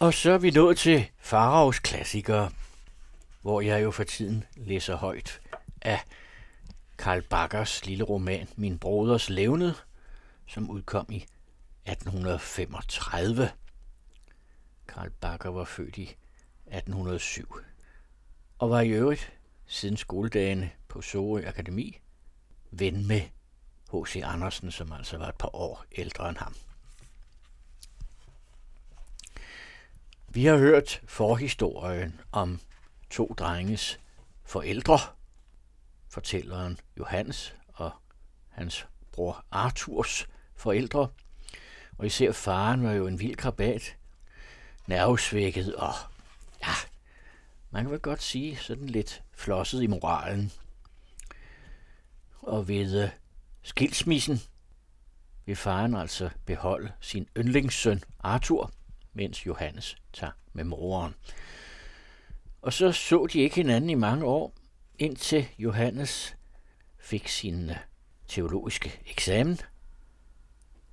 Og så er vi nået til Faraos klassikere, hvor jeg jo for tiden læser højt af Karl Bakkers lille roman Min Broders Levned, som udkom i 1835. Karl Bakker var født i 1807 og var i øvrigt siden skoledagene på Sorø Akademi ven med H.C. Andersen, som altså var et par år ældre end ham. Vi har hørt forhistorien om to drenges forældre, fortælleren Johannes og hans bror Arthurs forældre. Og især faren var jo en vild krabat, nervesvækket og, ja, man kan vel godt sige, sådan lidt flosset i moralen. Og ved øh, skilsmissen vil faren altså beholde sin yndlingssøn Arthur, mens Johannes tager med moren. Og så så de ikke hinanden i mange år, indtil Johannes fik sin øh, teologiske eksamen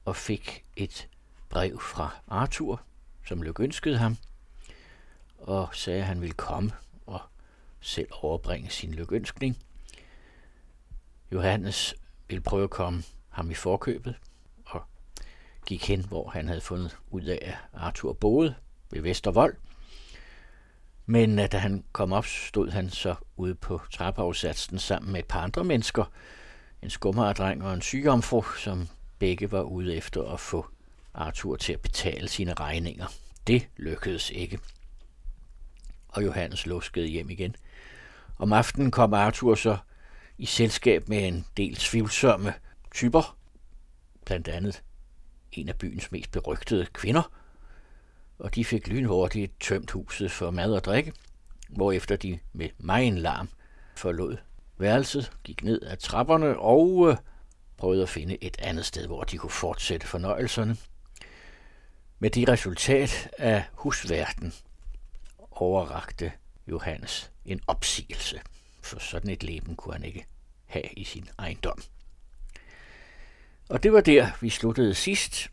og fik et brev fra Arthur, som lykønskede ham, og sagde, at han ville komme og selv overbringe sin lykønskning. Johannes ville prøve at komme ham i forkøbet, gik hen, hvor han havde fundet ud af, at Arthur boede ved Vestervold. Men øh, da han kom op, stod han så ude på trappeafsatsen sammen med et par andre mennesker, en skummerdreng og en sygeomfru, som begge var ude efter at få Arthur til at betale sine regninger. Det lykkedes ikke. Og Johannes luskede hjem igen. Om aftenen kom Arthur så i selskab med en del tvivlsomme typer, blandt andet en af byens mest berygtede kvinder, og de fik lynhurtigt tømt huset for mad og drikke, hvorefter de med meget larm forlod værelset, gik ned ad trapperne og øh, prøvede at finde et andet sted, hvor de kunne fortsætte fornøjelserne. Med det resultat af husverden overrakte Johannes en opsigelse, for sådan et leben kunne han ikke have i sin ejendom. Og det var der, vi sluttede sidst.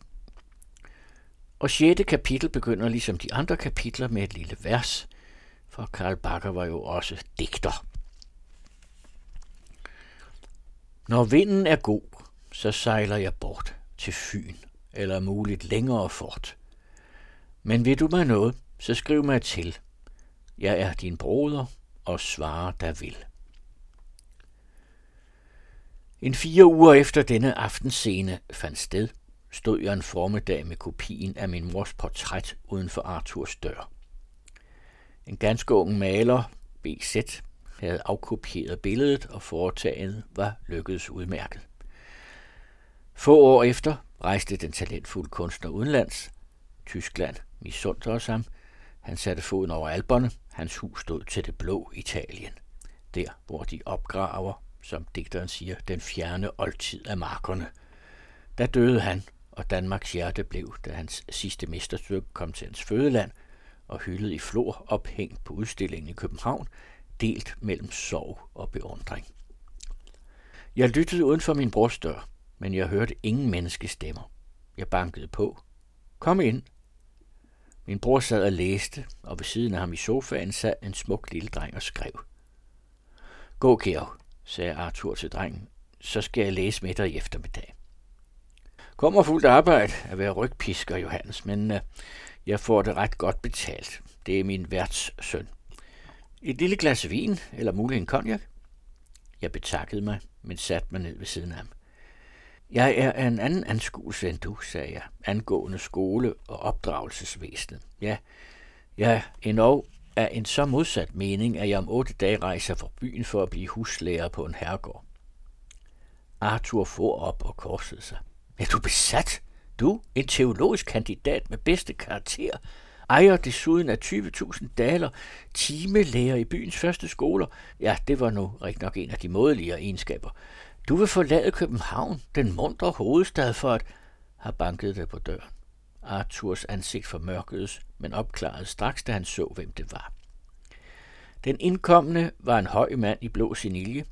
Og 6. kapitel begynder ligesom de andre kapitler med et lille vers, for Karl Bakker var jo også digter. Når vinden er god, så sejler jeg bort til Fyn, eller muligt længere fort. Men vil du mig noget, så skriv mig til. Jeg er din broder, og svarer der vil. En fire uger efter denne aftenscene fandt sted, stod jeg en formiddag med kopien af min mors portræt uden for Arthurs dør. En ganske ung maler, BZ, havde afkopieret billedet, og foretaget var lykkedes udmærket. Få år efter rejste den talentfulde kunstner udenlands. Tyskland misundte os ham. Han satte foden over alberne. Hans hus stod til det blå Italien. Der, hvor de opgraver, som digteren siger, den fjerne oldtid af markerne. Der døde han, og Danmarks hjerte blev, da hans sidste mesterstykke kom til hans fødeland og hyldet i flor ophængt på udstillingen i København, delt mellem sorg og beundring. Jeg lyttede uden for min brors dør, men jeg hørte ingen menneskestemmer. Jeg bankede på. Kom ind. Min bror sad og læste, og ved siden af ham i sofaen sad en smuk lille dreng og skrev. Gå, Kjær, sagde Arthur til drengen, så skal jeg læse med dig i eftermiddag. Kommer fuldt arbejde at være rygpisker, Johannes, men uh, jeg får det ret godt betalt. Det er min værts søn. Et lille glas vin, eller muligt en konjak? Jeg betakkede mig, men satte mig ned ved siden af ham. Jeg er af en anden anskuelse end du, sagde jeg, angående skole og opdragelsesvæsenet. Ja, jeg endnu er en så modsat mening, at jeg om otte dage rejser fra byen for at blive huslærer på en herregård. Arthur for op og korsede sig. Er du besat? Du, en teologisk kandidat med bedste karakter, ejer desuden af 20.000 daler, timelærer i byens første skoler. Ja, det var nu rigtig nok en af de mådelige egenskaber. Du vil forlade København, den mundre hovedstad, for at have banket dig på døren. Arthurs ansigt formørkedes, men opklarede straks, da han så, hvem det var. Den indkommende var en høj mand i blå sinilje.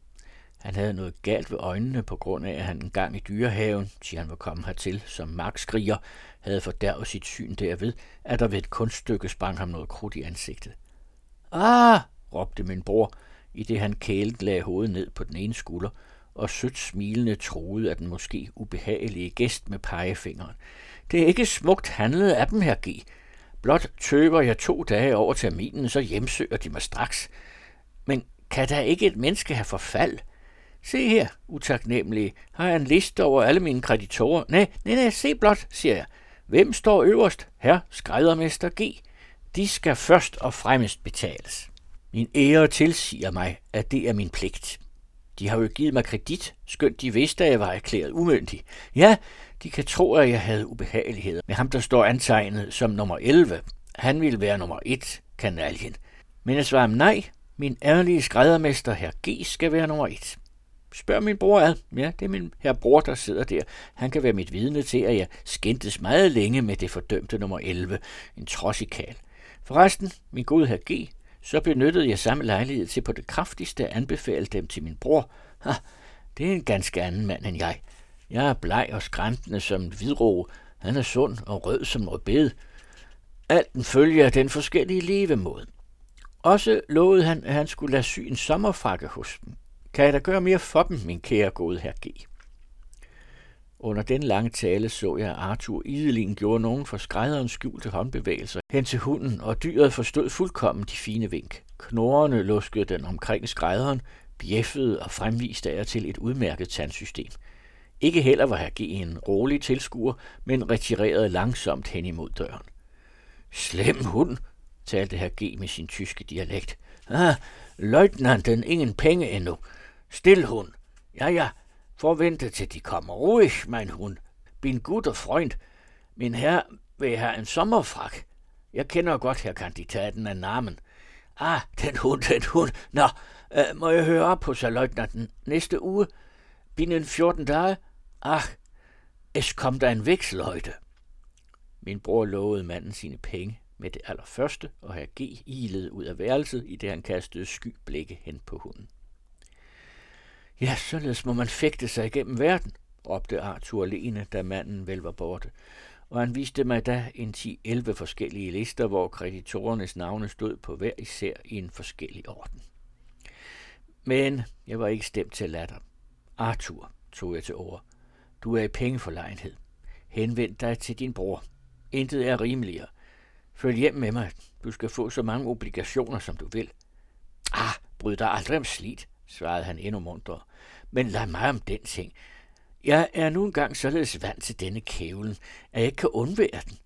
Han havde noget galt ved øjnene på grund af, at han en gang i dyrehaven, siger han var kommet hertil som markskriger, havde fordærvet sit syn derved, at der ved et kunststykke sprang ham noget krudt i ansigtet. Ah, råbte min bror, i det han kælet lagde hovedet ned på den ene skulder, og sødt smilende troede af den måske ubehagelige gæst med pegefingeren. Det er ikke smukt handlet af dem, her G. Blot tøver jeg to dage over terminen, så hjemsøger de mig straks. Men kan der ikke et menneske have forfald? Se her, utaknemmelig, har jeg en liste over alle mine kreditorer. Nej, nej, nej, se blot, siger jeg. Hvem står øverst? Her, Skræddermester G. De skal først og fremmest betales. Min ære tilsiger mig, at det er min pligt. De har jo givet mig kredit, skønt de vidste, at jeg var erklæret umyndig. Ja, de kan tro, at jeg havde ubehageligheder med ham, der står antegnet som nummer 11. Han ville være nummer 1, kanaljen. Men jeg svarer nej, min ærlige skræddermester, herr G, skal være nummer 1. Spørg min bror ad. Ja, det er min her bror, der sidder der. Han kan være mit vidne til, at jeg skændtes meget længe med det fordømte nummer 11, en trodsikal. Forresten, min gode herr G, så benyttede jeg samme lejlighed til på det kraftigste at anbefale dem til min bror. Ha, det er en ganske anden mand end jeg. Jeg er bleg og skræmtende som en hvidro. Han er sund og rød som rødbed. Alt den følger den forskellige levemåde. Også lovede han, at han skulle lade sy en sommerfrakke hos dem. Kan jeg da gøre mere for dem, min kære gode herr G. Under den lange tale så jeg, at Arthur Idelin gjorde nogen for skrædderens skjulte håndbevægelser hen til hunden, og dyret forstod fuldkommen de fine vink. Knorrene luskede den omkring skrædderen, bjeffede og fremviste af til et udmærket tandsystem. Ikke heller var herr G. en rolig tilskuer, men retirerede langsomt hen imod døren. Slem hund, talte herr G. med sin tyske dialekt. Ah, løjtnanten ingen penge endnu. Stil hund. Ja, ja, Forvente til de kommer. Ruhig, mein Hund. Bin guter Freund. Min herre vil have en sommerfrak. Jeg kender godt her kandidaten af namen. Ah, den hund, den hund. Nå, øh, må jeg høre op på løjtnanten næste uge? Binnen 14 dage? Ach, es kommt ein Wechsel heute. Min bror lovede manden sine penge med det allerførste, og herr G. ilede ud af værelset, i det han kastede sky blikke hen på hunden. Ja, således må man fægte sig igennem verden, råbte Arthur alene, da manden vel var borte. Og han viste mig da en 10-11 forskellige lister, hvor kreditorernes navne stod på hver især i en forskellig orden. Men jeg var ikke stemt til latter. Arthur, tog jeg til ord. Du er i pengeforlegenhed. Henvend dig til din bror. Intet er rimeligere. Følg hjem med mig. Du skal få så mange obligationer, som du vil. Ah, bryd dig aldrig om slidt, svarede han endnu mundre. Men lad mig om den ting. Jeg er nu engang således vant til denne kævlen, at jeg ikke kan undvære den.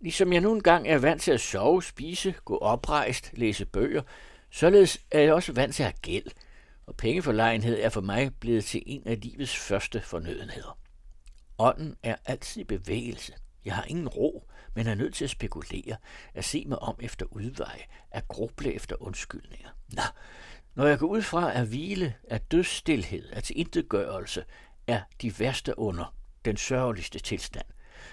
Ligesom jeg nu engang er vant til at sove, spise, gå oprejst, læse bøger, således er jeg også vant til at have gæld, og pengeforlegenhed er for mig blevet til en af livets første fornødenheder. Ånden er altid i bevægelse. Jeg har ingen ro, men er nødt til at spekulere, at se mig om efter udveje, at gruble efter undskyldninger. Nå, når jeg går ud fra at hvile, at dødsstilhed, at intetgørelse er de værste under, den sørgeligste tilstand,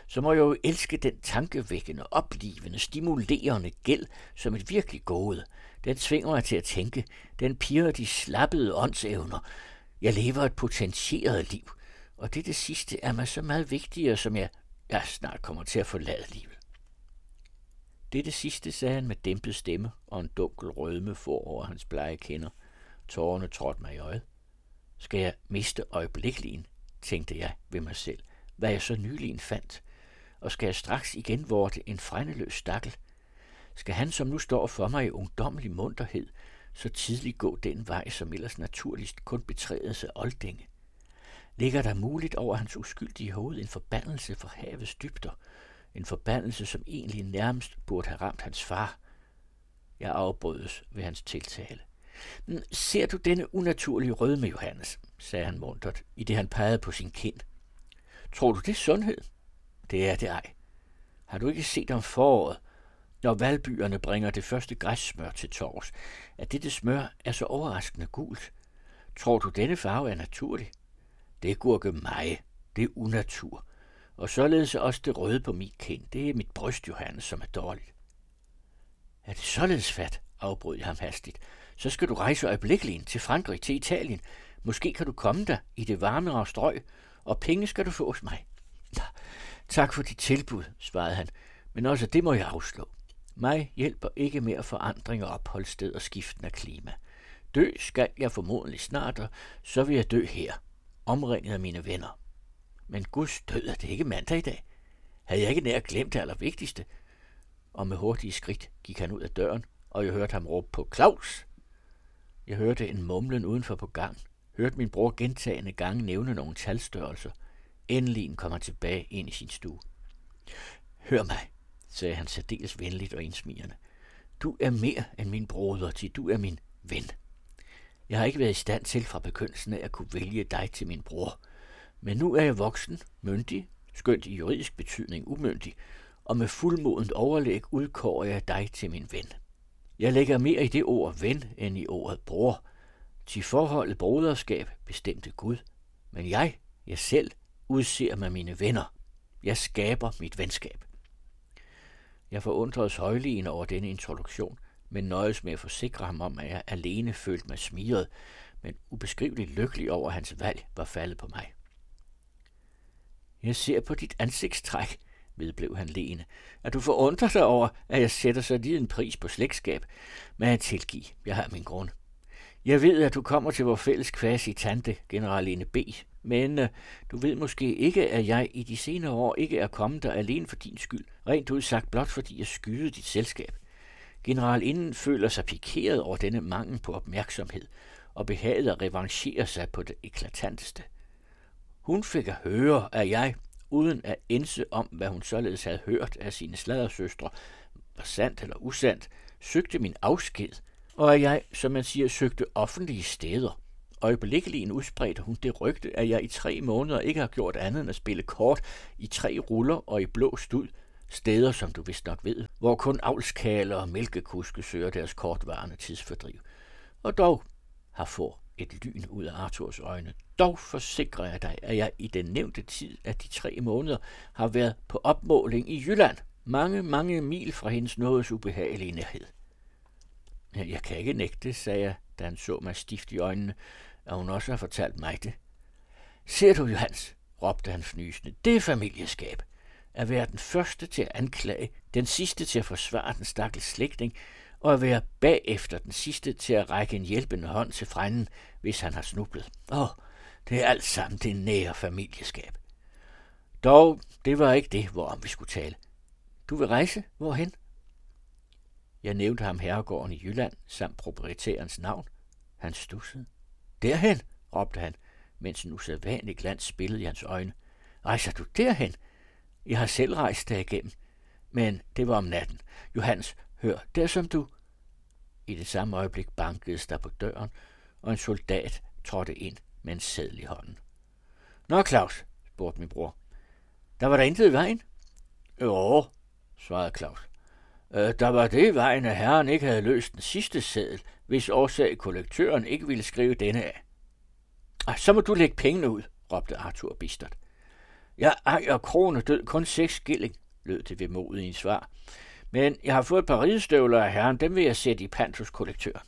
så må jeg jo elske den tankevækkende, oplivende, stimulerende gæld som et virkelig gode. Den tvinger mig til at tænke, den piger de slappede åndsevner. Jeg lever et potentieret liv, og det det sidste er mig så meget vigtigere, som jeg, jeg snart kommer til at forlade livet. Dette sidste sagde han med dæmpet stemme, og en dunkel rødme for over hans blege kinder. Tårerne trådte mig i øjet. Skal jeg miste øjeblikkeligt, tænkte jeg ved mig selv, hvad jeg så nylig fandt, og skal jeg straks igen vorte en frændeløs stakkel? Skal han, som nu står for mig i ungdommelig munterhed, så tidligt gå den vej, som ellers naturligst kun betrædes af oldinge? Ligger der muligt over hans uskyldige hoved en forbandelse for havets dybder – en forbandelse, som egentlig nærmest burde have ramt hans far. Jeg afbrødes ved hans tiltale. Hm, ser du denne unaturlige rødme, Johannes, sagde han muntert, i det han pegede på sin kind. Tror du, det er sundhed? Det er det ej. Har du ikke set om foråret, når valbyerne bringer det første græssmør til tors, at dette smør er så overraskende gult? Tror du, denne farve er naturlig? Det gurke mig. Det er unatur og således også det røde på mit kind. Det er mit bryst, Johannes, som er dårligt. Er det således fat, afbrød jeg ham hastigt. Så skal du rejse øjeblikkeligt til Frankrig, til Italien. Måske kan du komme der i det varmere strøg, og penge skal du få hos mig. Tak for dit tilbud, svarede han, men også det må jeg afslå. Mig hjælper ikke mere forandring og opholdssted og skiften af klima. Dø skal jeg formodentlig snart, og så vil jeg dø her, omringet af mine venner. Men guds død er det ikke mandag i dag. Havde jeg ikke nær glemt det allervigtigste? Og med hurtige skridt gik han ud af døren, og jeg hørte ham råbe på Claus. Jeg hørte en mumlen udenfor på gang, hørte min bror gentagende gange nævne nogle talstørrelser. Endelig kom han tilbage ind i sin stue. Hør mig, sagde han særdeles venligt og indsmigrende. Du er mere end min broder, til du er min ven. Jeg har ikke været i stand til fra begyndelsen at kunne vælge dig til min bror. Men nu er jeg voksen, myndig, skønt i juridisk betydning umyndig, og med fuldmodent overlæg udkårer jeg dig til min ven. Jeg lægger mere i det ord ven end i ordet bror. Til forholdet broderskab bestemte Gud, men jeg, jeg selv, udser med mine venner. Jeg skaber mit venskab. Jeg forundredes højligen over denne introduktion, men nøjes med at forsikre ham om, at jeg alene følte mig smiret, men ubeskriveligt lykkelig over, at hans valg var faldet på mig. Jeg ser på dit ansigtstræk, vedblev han leende, at du forundrer dig over, at jeg sætter så lige en pris på slægtskab, men jeg tilgive, jeg har min grund. Jeg ved, at du kommer til vores fælles kvasi tante, generaline B, men øh, du ved måske ikke, at jeg i de senere år ikke er kommet der alene for din skyld, rent ud sagt blot fordi jeg skyede dit selskab. Generalinden føler sig pikeret over denne mangel på opmærksomhed og behagede at revanchere sig på det eklatanteste. Hun fik at høre, at jeg, uden at ense om, hvad hun således havde hørt af sine sladersøstre, var sandt eller usandt, søgte min afsked, og at jeg, som man siger, søgte offentlige steder. Øjeblikkeligt udspredte hun det rygte, at jeg i tre måneder ikke har gjort andet end at spille kort i tre ruller og i blå stud, steder, som du vist nok ved, hvor kun avlskaler og mælkekuske søger deres kortvarende tidsfordriv. Og dog har få et lyn ud af Arthurs øjne. Dog forsikrer jeg dig, at jeg i den nævnte tid af de tre måneder har været på opmåling i Jylland, mange, mange mil fra hendes nådes ubehagelige nærhed. Jeg kan ikke nægte, sagde jeg, da han så mig stift i øjnene, at hun også har fortalt mig det. Ser du, Johans, råbte han fnysende, det er familieskab. At være den første til at anklage, den sidste til at forsvare den stakkels slægtning, og at være bagefter den sidste til at række en hjælpende hånd til frænden, hvis han har snublet. Åh, oh, det er alt sammen det nære familieskab. Dog, det var ikke det, hvorom vi skulle tale. Du vil rejse? Hvorhen? Jeg nævnte ham herregården i Jylland samt proprietærens navn. Han stussede. Derhen, råbte han, mens en usædvanlig glans spillede i hans øjne. Rejser du derhen? Jeg har selv rejst der igennem. Men det var om natten. Johannes, hør, der som du... I det samme øjeblik bankedes der på døren, og en soldat trådte ind med en sædel i hånden. Nå, Claus, spurgte min bror. Der var der intet i vejen? Jo, svarede Claus. Øh, der var det i vejen, at herren ikke havde løst den sidste sædel, hvis årsag kollektøren ikke ville skrive denne af. Ah, så må du lægge pengene ud, råbte Arthur bistert. Jeg ejer krone død kun seks skilling, lød det ved i en svar. Men jeg har fået et par ridestøvler af herren, dem vil jeg sætte i pant hos kollektør.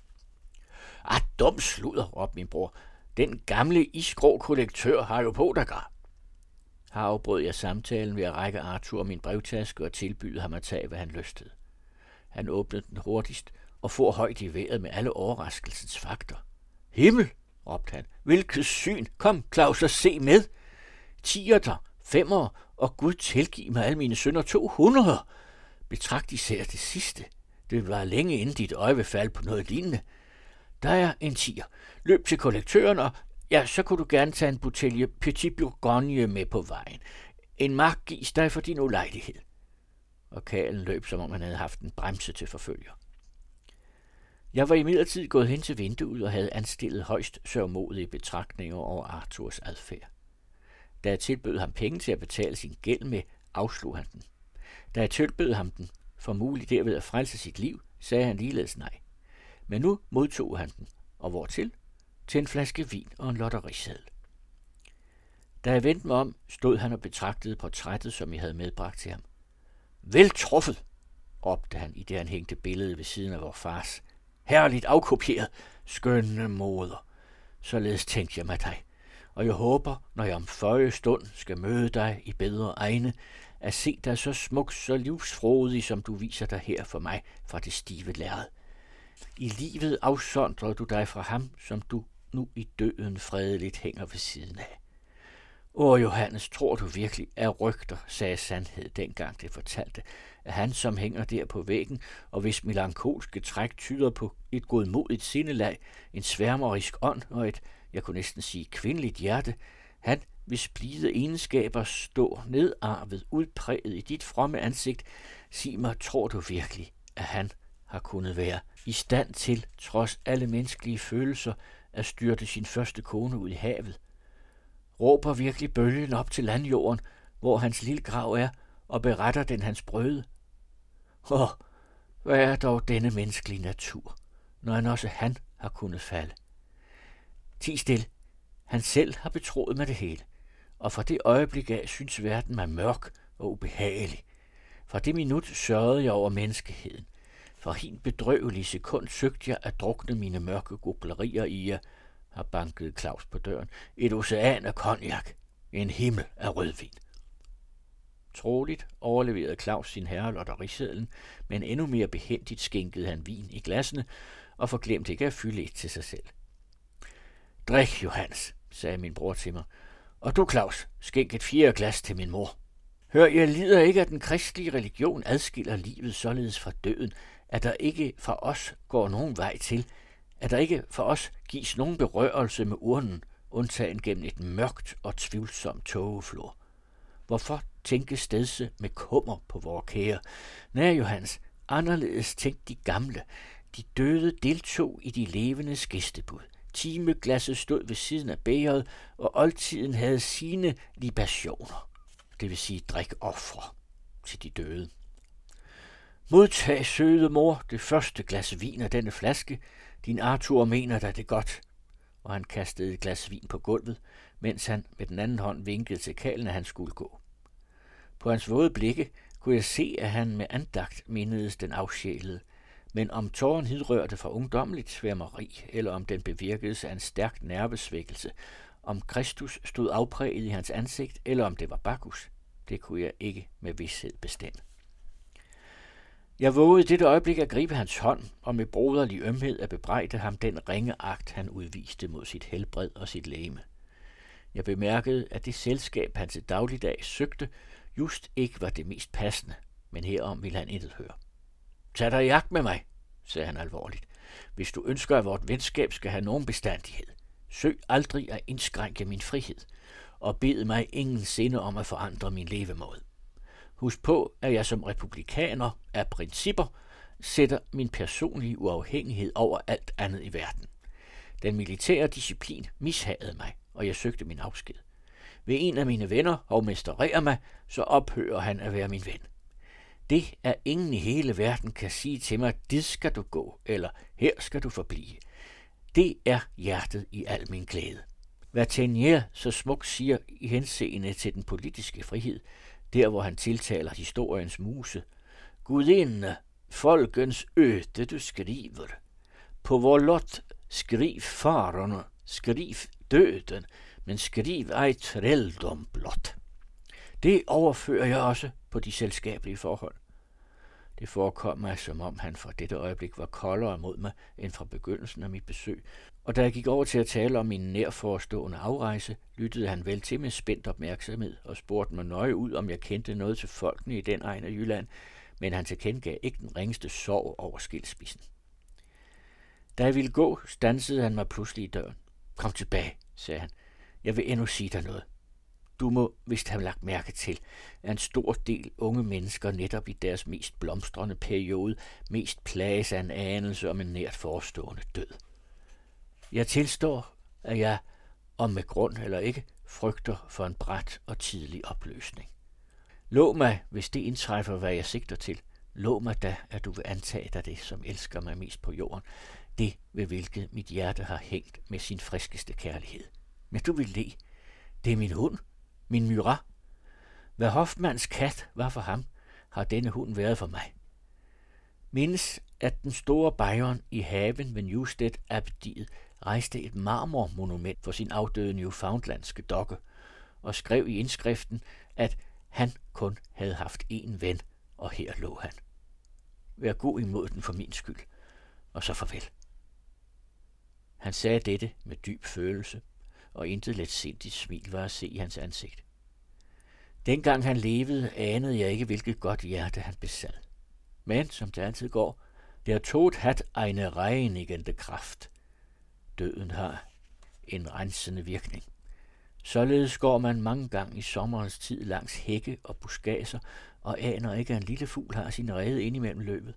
Ah, dum sludder, råbte min bror. Den gamle isgrå kollektør har jo på dig gar. Her afbrød jeg samtalen ved at række Arthur min brevtaske og tilbyde ham at tage, hvad han lystede. Han åbnede den hurtigst og for højt i vejret med alle overraskelsens fakter. Himmel, råbte han. Hvilket syn! Kom, Claus, og se med! Tierter, femmer, og Gud tilgiv mig alle mine sønner 200. Betragt især det sidste. Det var længe inden dit øje vil falde på noget lignende. Der er en tiger. Løb til kollektøren, og ja, så kunne du gerne tage en butelje Petit Bourgogne med på vejen. En mark gives dig for din ulejlighed. Og kalen løb, som om han havde haft en bremse til forfølger. Jeg var imidlertid gået hen til vinduet og havde anstillet højst sørmodige betragtninger over Arthurs adfærd. Da jeg tilbød ham penge til at betale sin gæld med, afslog han den. Da jeg tilbød ham den, for muligt derved at frelse sit liv, sagde han ligeledes nej. Men nu modtog han den, og hvortil? til? Til en flaske vin og en lotteriseddel. Da jeg vendte mig om, stod han og betragtede portrættet, som jeg havde medbragt til ham. Vel truffet, råbte han, i det han hængte billedet ved siden af vor fars. Herligt afkopieret, skønne moder. således tænkte jeg med dig. Og jeg håber, når jeg om føje stund skal møde dig i bedre egne, at se dig så smuk, så livsfrodig, som du viser dig her for mig fra det stive lærred. I livet afsondrer du dig fra ham, som du nu i døden fredeligt hænger ved siden af. Åh, Johannes, tror du virkelig, at rygter sagde sandhed dengang det fortalte, han, som hænger der på væggen, og hvis melankolske træk tyder på et godmodigt sindelag, en sværmerisk ånd og et, jeg kunne næsten sige, kvindeligt hjerte, han, hvis blide egenskaber står nedarvet, udpræget i dit fromme ansigt, sig mig, tror du virkelig, at han har kunnet være i stand til, trods alle menneskelige følelser, at styrte sin første kone ud i havet? Råber virkelig bølgen op til landjorden, hvor hans lille grav er, og beretter den hans brøde? Åh, hvad er dog denne menneskelige natur, når han også han har kunnet falde? Ti stil, han selv har betroet mig det hele, og fra det øjeblik af synes verden mig mørk og ubehagelig. Fra det minut sørgede jeg over menneskeheden. For helt bedrøvelige sekund søgte jeg at drukne mine mørke googlerier i jer, har banket Claus på døren. Et ocean af konjak. En himmel af rødvin. Troligt overleverede Claus sin herre lotterisedlen, men endnu mere behendigt skænkede han vin i glassene og forglemte ikke at fylde et til sig selv. Drik, Johannes, sagde min bror til mig. Og du, Claus, skænk et fjerde glas til min mor. Hør, jeg lider ikke, at den kristelige religion adskiller livet således fra døden, at der ikke fra os går nogen vej til, at der ikke for os gives nogen berørelse med urnen, undtagen gennem et mørkt og tvivlsomt tågeflor. Hvorfor tænke stedse med kummer på vores kære? Nej, Johans, anderledes tænkte de gamle. De døde deltog i de levende gæstebud. Timeglasset stod ved siden af bæret, og oldtiden havde sine libationer, det vil sige drik ofre til de døde. Modtag, søde mor, det første glas vin af denne flaske. Din Arthur mener dig det godt. Og han kastede et glas vin på gulvet, mens han med den anden hånd vinkede til kalen, at han skulle gå. På hans våde blikke kunne jeg se, at han med andagt mindedes den afsjælede, men om tåren hidrørte fra ungdommeligt sværmeri, eller om den bevirkedes af en stærk nervesvækkelse, om Kristus stod afpræget i hans ansigt, eller om det var Bacchus, det kunne jeg ikke med vidshed bestemme. Jeg vågede i dette øjeblik at gribe hans hånd, og med broderlig ømhed at bebrejde ham den ringe akt, han udviste mod sit helbred og sit læme. Jeg bemærkede, at det selskab, han til dagligdag søgte, just ikke var det mest passende, men herom ville han intet høre. Tag dig i jagt med mig, sagde han alvorligt, hvis du ønsker, at vort venskab skal have nogen bestandighed. Søg aldrig at indskrænke min frihed, og bed mig ingen sinde om at forandre min levemåde. Husk på, at jeg som republikaner af principper sætter min personlige uafhængighed over alt andet i verden. Den militære disciplin mishagede mig, og jeg søgte min afsked. Ved en af mine venner hovmestererer mig, så ophører han at være min ven. Det er ingen i hele verden kan sige til mig, dit skal du gå, eller her skal du forblive. Det er hjertet i al min glæde. Hvad Tenier så smukt siger i henseende til den politiske frihed, der hvor han tiltaler historiens muse. Gudinde, folkens øte du skriver. På vor lot skriv farerne, skriv døden, men skriv ej trældom blot. Det overfører jeg også på de selskabelige forhold. Det forekom mig, som om han fra dette øjeblik var koldere mod mig end fra begyndelsen af mit besøg, og da jeg gik over til at tale om min nærforestående afrejse, lyttede han vel til med spændt opmærksomhed og spurgte mig nøje ud, om jeg kendte noget til folkene i den egen af Jylland, men han tilkendegav ikke den ringeste sorg over skilsmissen. Da jeg ville gå, stansede han mig pludselig i døren. Kom tilbage, sagde han. Jeg vil endnu sige dig noget. Du må vist have lagt mærke til, at en stor del unge mennesker netop i deres mest blomstrende periode mest plages af en anelse om en nært forestående død. Jeg tilstår, at jeg, om med grund eller ikke, frygter for en bræt og tidlig opløsning. Lå mig, hvis det indtræffer, hvad jeg sigter til. Lå mig da, at du vil antage dig det, som elsker mig mest på jorden. Det, ved hvilket mit hjerte har hængt med sin friskeste kærlighed. Men du vil le. Det er min hund, min myra. Hvad Hoffmanns kat var for ham, har denne hund været for mig. Mindes, at den store Bayern i haven ved Newstead Abdiet rejste et marmormonument for sin afdøde Newfoundlandske dokke og skrev i indskriften, at han kun havde haft én ven, og her lå han. Vær god imod den for min skyld, og så farvel. Han sagde dette med dyb følelse, og intet let sindigt smil var at se i hans ansigt. Dengang han levede, anede jeg ikke, hvilket godt hjerte han besad. Men, som det altid går, der Tod hat eine reinigende Kraft. Døden har en rensende virkning. Således går man mange gange i sommerens tid langs hække og buskager og aner ikke, at en lille fugl har sin rede ind imellem løbet.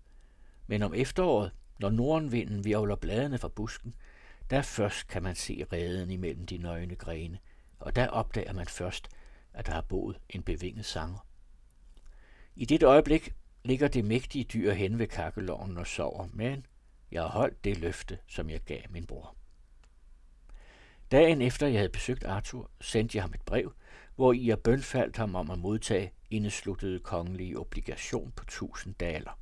Men om efteråret, når nordenvinden virvler bladene fra busken, der først kan man se reden imellem de nøgne grene, og der opdager man først, at der har boet en bevinget sanger. I dit øjeblik ligger det mægtige dyr hen ved kakkeloven og sover, men jeg har holdt det løfte, som jeg gav min bror. Dagen efter jeg havde besøgt Arthur, sendte jeg ham et brev, hvor i jeg bønfaldt ham om at modtage indesluttede kongelige obligation på 1000 daler.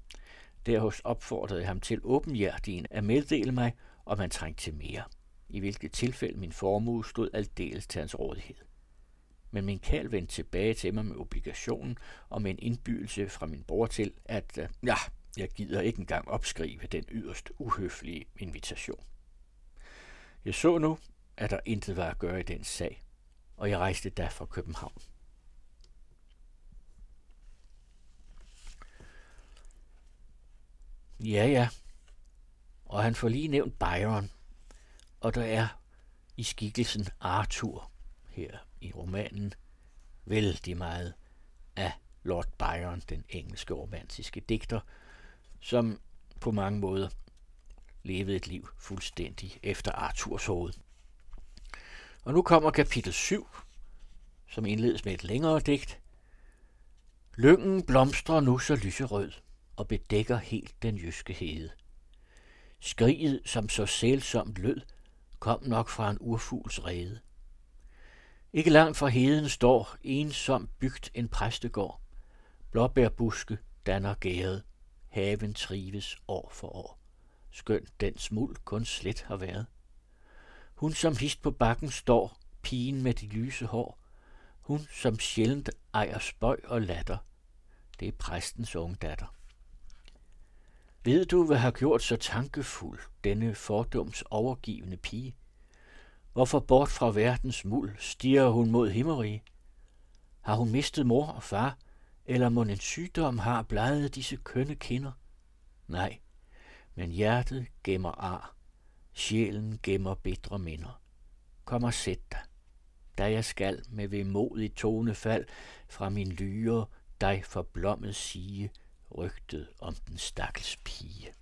Derhos opfordrede jeg ham til åbenhjertigen at meddele mig, og man trængte til mere, i hvilket tilfælde min formue stod aldeles til hans rådighed men min kald vendte tilbage til mig med obligationen og med en indbydelse fra min bror til, at øh, ja, jeg gider ikke engang opskrive den yderst uhøflige invitation. Jeg så nu, at der intet var at gøre i den sag, og jeg rejste da fra København. Ja, ja. Og han får lige nævnt Byron, og der er i skikkelsen Arthur her i romanen vældig meget af Lord Byron, den engelske romantiske digter, som på mange måder levede et liv fuldstændig efter Arthurs hoved. Og nu kommer kapitel 7, som indledes med et længere digt. Lyngen blomstrer nu så lyserød og bedækker helt den jyske hede. Skriget, som så sælsomt lød, kom nok fra en urfugls rede. Ikke langt fra heden står ensom bygt en præstegård. Blåbærbuske danner gæret. Haven trives år for år. Skønt den smuld kun slet har været. Hun som hist på bakken står, pigen med de lyse hår. Hun som sjældent ejer spøj og latter. Det er præstens unge datter. Ved du, hvad har gjort så tankefuld denne fordums overgivende pige? Hvorfor bort fra verdens muld stiger hun mod himmerige? Har hun mistet mor og far, eller må en sygdom har bleget disse kønne kinder? Nej, men hjertet gemmer ar, sjælen gemmer bedre minder. Kom og sæt dig, da jeg skal med vemodig tonefald fra min lyre dig forblommet sige, rygtet om den stakkels pige.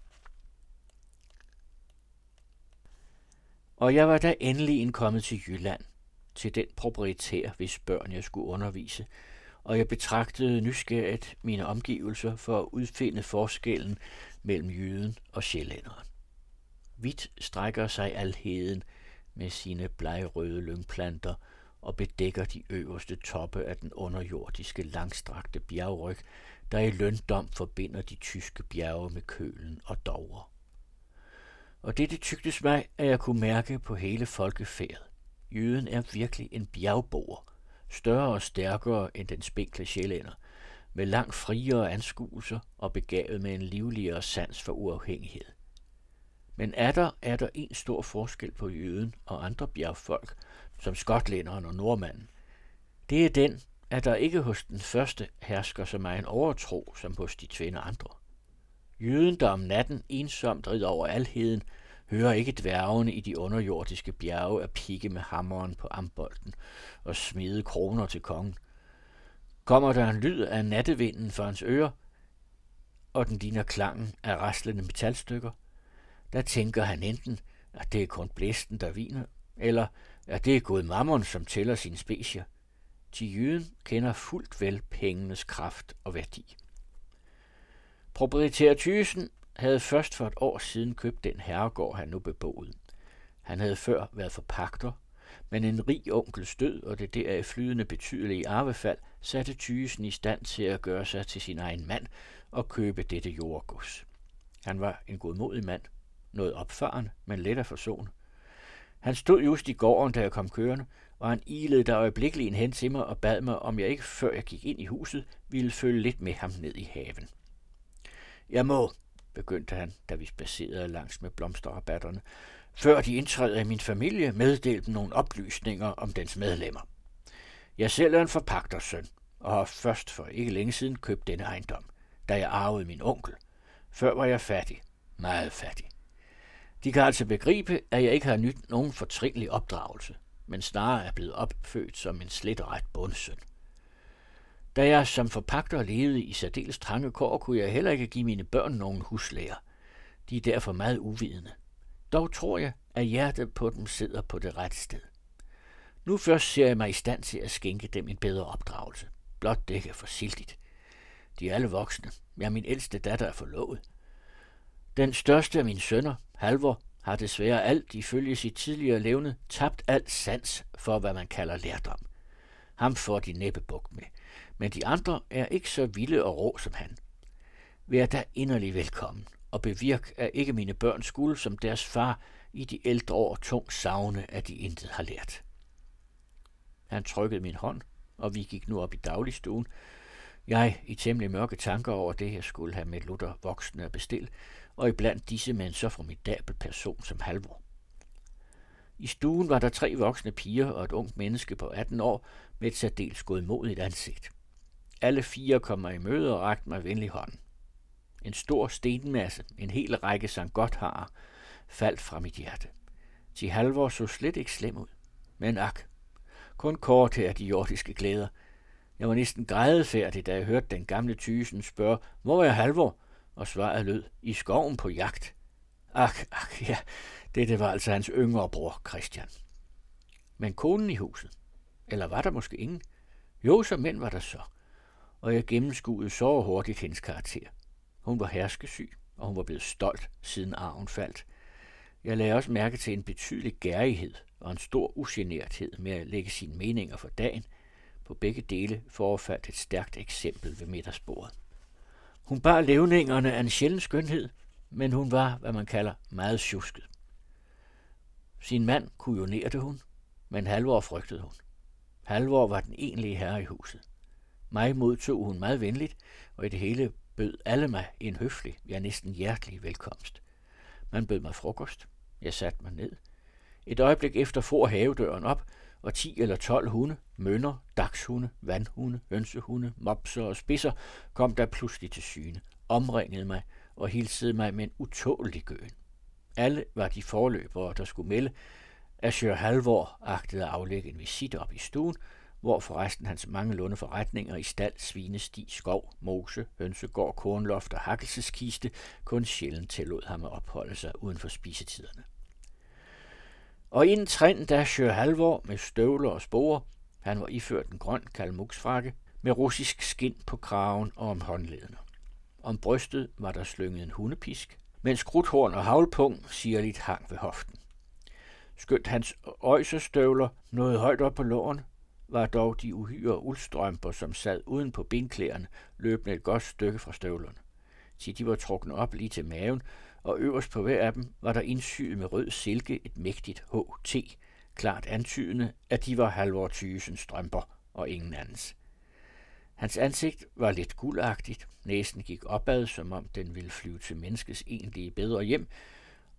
Og jeg var da endelig indkommet til Jylland, til den proprietær, hvis børn jeg skulle undervise, og jeg betragtede nysgerrigt mine omgivelser for at udfinde forskellen mellem jøden og sjællænderen. Hvidt strækker sig alheden med sine blegrøde lyngplanter og bedækker de øverste toppe af den underjordiske langstrakte bjergryg, der i løndom forbinder de tyske bjerge med kølen og dover og dette tygtes mig, at jeg kunne mærke på hele folkefærdet. Jøden er virkelig en bjergboer, større og stærkere end den spinkle sjælænder, med langt friere anskuelser og begavet med en livligere sans for uafhængighed. Men er der, er der en stor forskel på jøden og andre bjergfolk, som skotlænderen og nordmanden. Det er den, at der ikke hos den første hersker så meget en overtro som hos de tvinde andre. Jøden, der om natten ensomt rider over alheden, hører ikke dværgene i de underjordiske bjerge at pikke med hammeren på ambolten og smide kroner til kongen. Kommer der en lyd af nattevinden for hans ører, og den ligner klangen af raslende metalstykker, der tænker han enten, at det er kun blæsten, der viner, eller at det er gået mammon, som tæller sine specier. Til jøden kender fuldt vel pengenes kraft og værdi. Proprietær Thysen havde først for et år siden købt den herregård, han nu beboede. Han havde før været forpagter, men en rig onkels død og det deraf flydende betydelige arvefald satte Thysen i stand til at gøre sig til sin egen mand og købe dette jordgods. Han var en godmodig mand, noget opfaren, men let at forsone. Han stod just i gården, da jeg kom kørende, og han ilede der øjeblikkeligt hen til mig og bad mig, om jeg ikke, før jeg gik ind i huset, ville følge lidt med ham ned i haven. Jeg må, begyndte han, da vi spacerede langs med blomsterrabatterne, før de indtræder i min familie, meddele dem nogle oplysninger om dens medlemmer. Jeg selv er en forpagtersøn, og har først for ikke længe siden købt denne ejendom, da jeg arvede min onkel. Før var jeg fattig, meget fattig. De kan altså begribe, at jeg ikke har nyt nogen fortrinlig opdragelse, men snarere er blevet opfødt som en slet ret bundsøn. Da jeg som forpagter levede i særdeles trange kår, kunne jeg heller ikke give mine børn nogen huslæger. De er derfor meget uvidende. Dog tror jeg, at hjertet på dem sidder på det rette sted. Nu først ser jeg mig i stand til at skænke dem en bedre opdragelse. Blot det ikke er for sildigt. De er alle voksne. Ja, min ældste datter er forlovet. Den største af mine sønner, Halvor, har desværre alt ifølge sit tidligere levne tabt alt sans for, hvad man kalder lærdom. Ham får de næppe med, men de andre er ikke så vilde og rå som han. Vær da inderlig velkommen, og bevirk, at ikke mine børn skulle som deres far i de ældre år tung savne, at de intet har lært. Han trykkede min hånd, og vi gik nu op i dagligstuen. Jeg i temmelig mørke tanker over det, jeg skulle have med Luther voksne at bestille, og iblandt disse med en så formidabel person som Halvor. I stuen var der tre voksne piger og et ungt menneske på 18 år med et særdeles godmodigt ansigt. Alle fire kom mig i møde og rakte mig venlig hånden. En stor stenmasse, en hel række Sankt har faldt fra mit hjerte. Til Halvor så slet ikke slem ud. Men ak, kun kort her de jordiske glæder. Jeg var næsten grædefærdig, da jeg hørte den gamle tysen spørge, hvor er Halvor? Og svaret lød, i skoven på jagt. Ak, ak, ja, dette var altså hans yngre bror, Christian. Men konen i huset? Eller var der måske ingen? Jo, så mænd var der så. Og jeg gennemskuede så hurtigt hendes karakter. Hun var herskesyg, og hun var blevet stolt, siden arven faldt. Jeg lagde også mærke til en betydelig gærighed og en stor ugenerthed med at lægge sine meninger for dagen. På begge dele forefaldt et stærkt eksempel ved middagsbordet. Hun bar levningerne af en sjælden skønhed, men hun var, hvad man kalder, meget tjusket. Sin mand kujonerede hun, men Halvor frygtede hun. Halvor var den egentlige herre i huset. Mig modtog hun meget venligt, og i det hele bød alle mig en høflig, ja næsten hjertelig velkomst. Man bød mig frokost. Jeg satte mig ned. Et øjeblik efter for havedøren op, og 10 eller 12 hunde, mønner, dagshunde, vandhunde, hønsehunde, mopser og spidser kom der pludselig til syne, omringede mig og hilsede mig med en utålig gøen. Alle var de forløbere, der skulle melde, at Sjør Halvor agtede at aflægge en visit op i stuen, hvor forresten hans mange lunde forretninger i stald, svinesti, skov, mose, hønsegård, kornloft og hakkelseskiste kun sjældent tillod ham at opholde sig uden for spisetiderne. Og en trin der Sjør Halvor med støvler og sporer, han var iført en grøn kalmuksfrakke med russisk skind på kraven og om håndledene. Om brystet var der slynget en hundepisk, mens krudthorn og havlpung sirligt hang ved hoften. Skønt hans øjsestøvler nåede højt op på låren, var dog de uhyre uldstrømper, som sad uden på bindklæderne, løbende et godt stykke fra støvlerne. Til de var trukket op lige til maven, og øverst på hver af dem var der indsyet med rød silke et mægtigt HT, klart antydende, at de var Halvor Thysen strømper og ingen andens. Hans ansigt var lidt guldagtigt, næsen gik opad, som om den ville flyve til menneskets egentlige bedre hjem,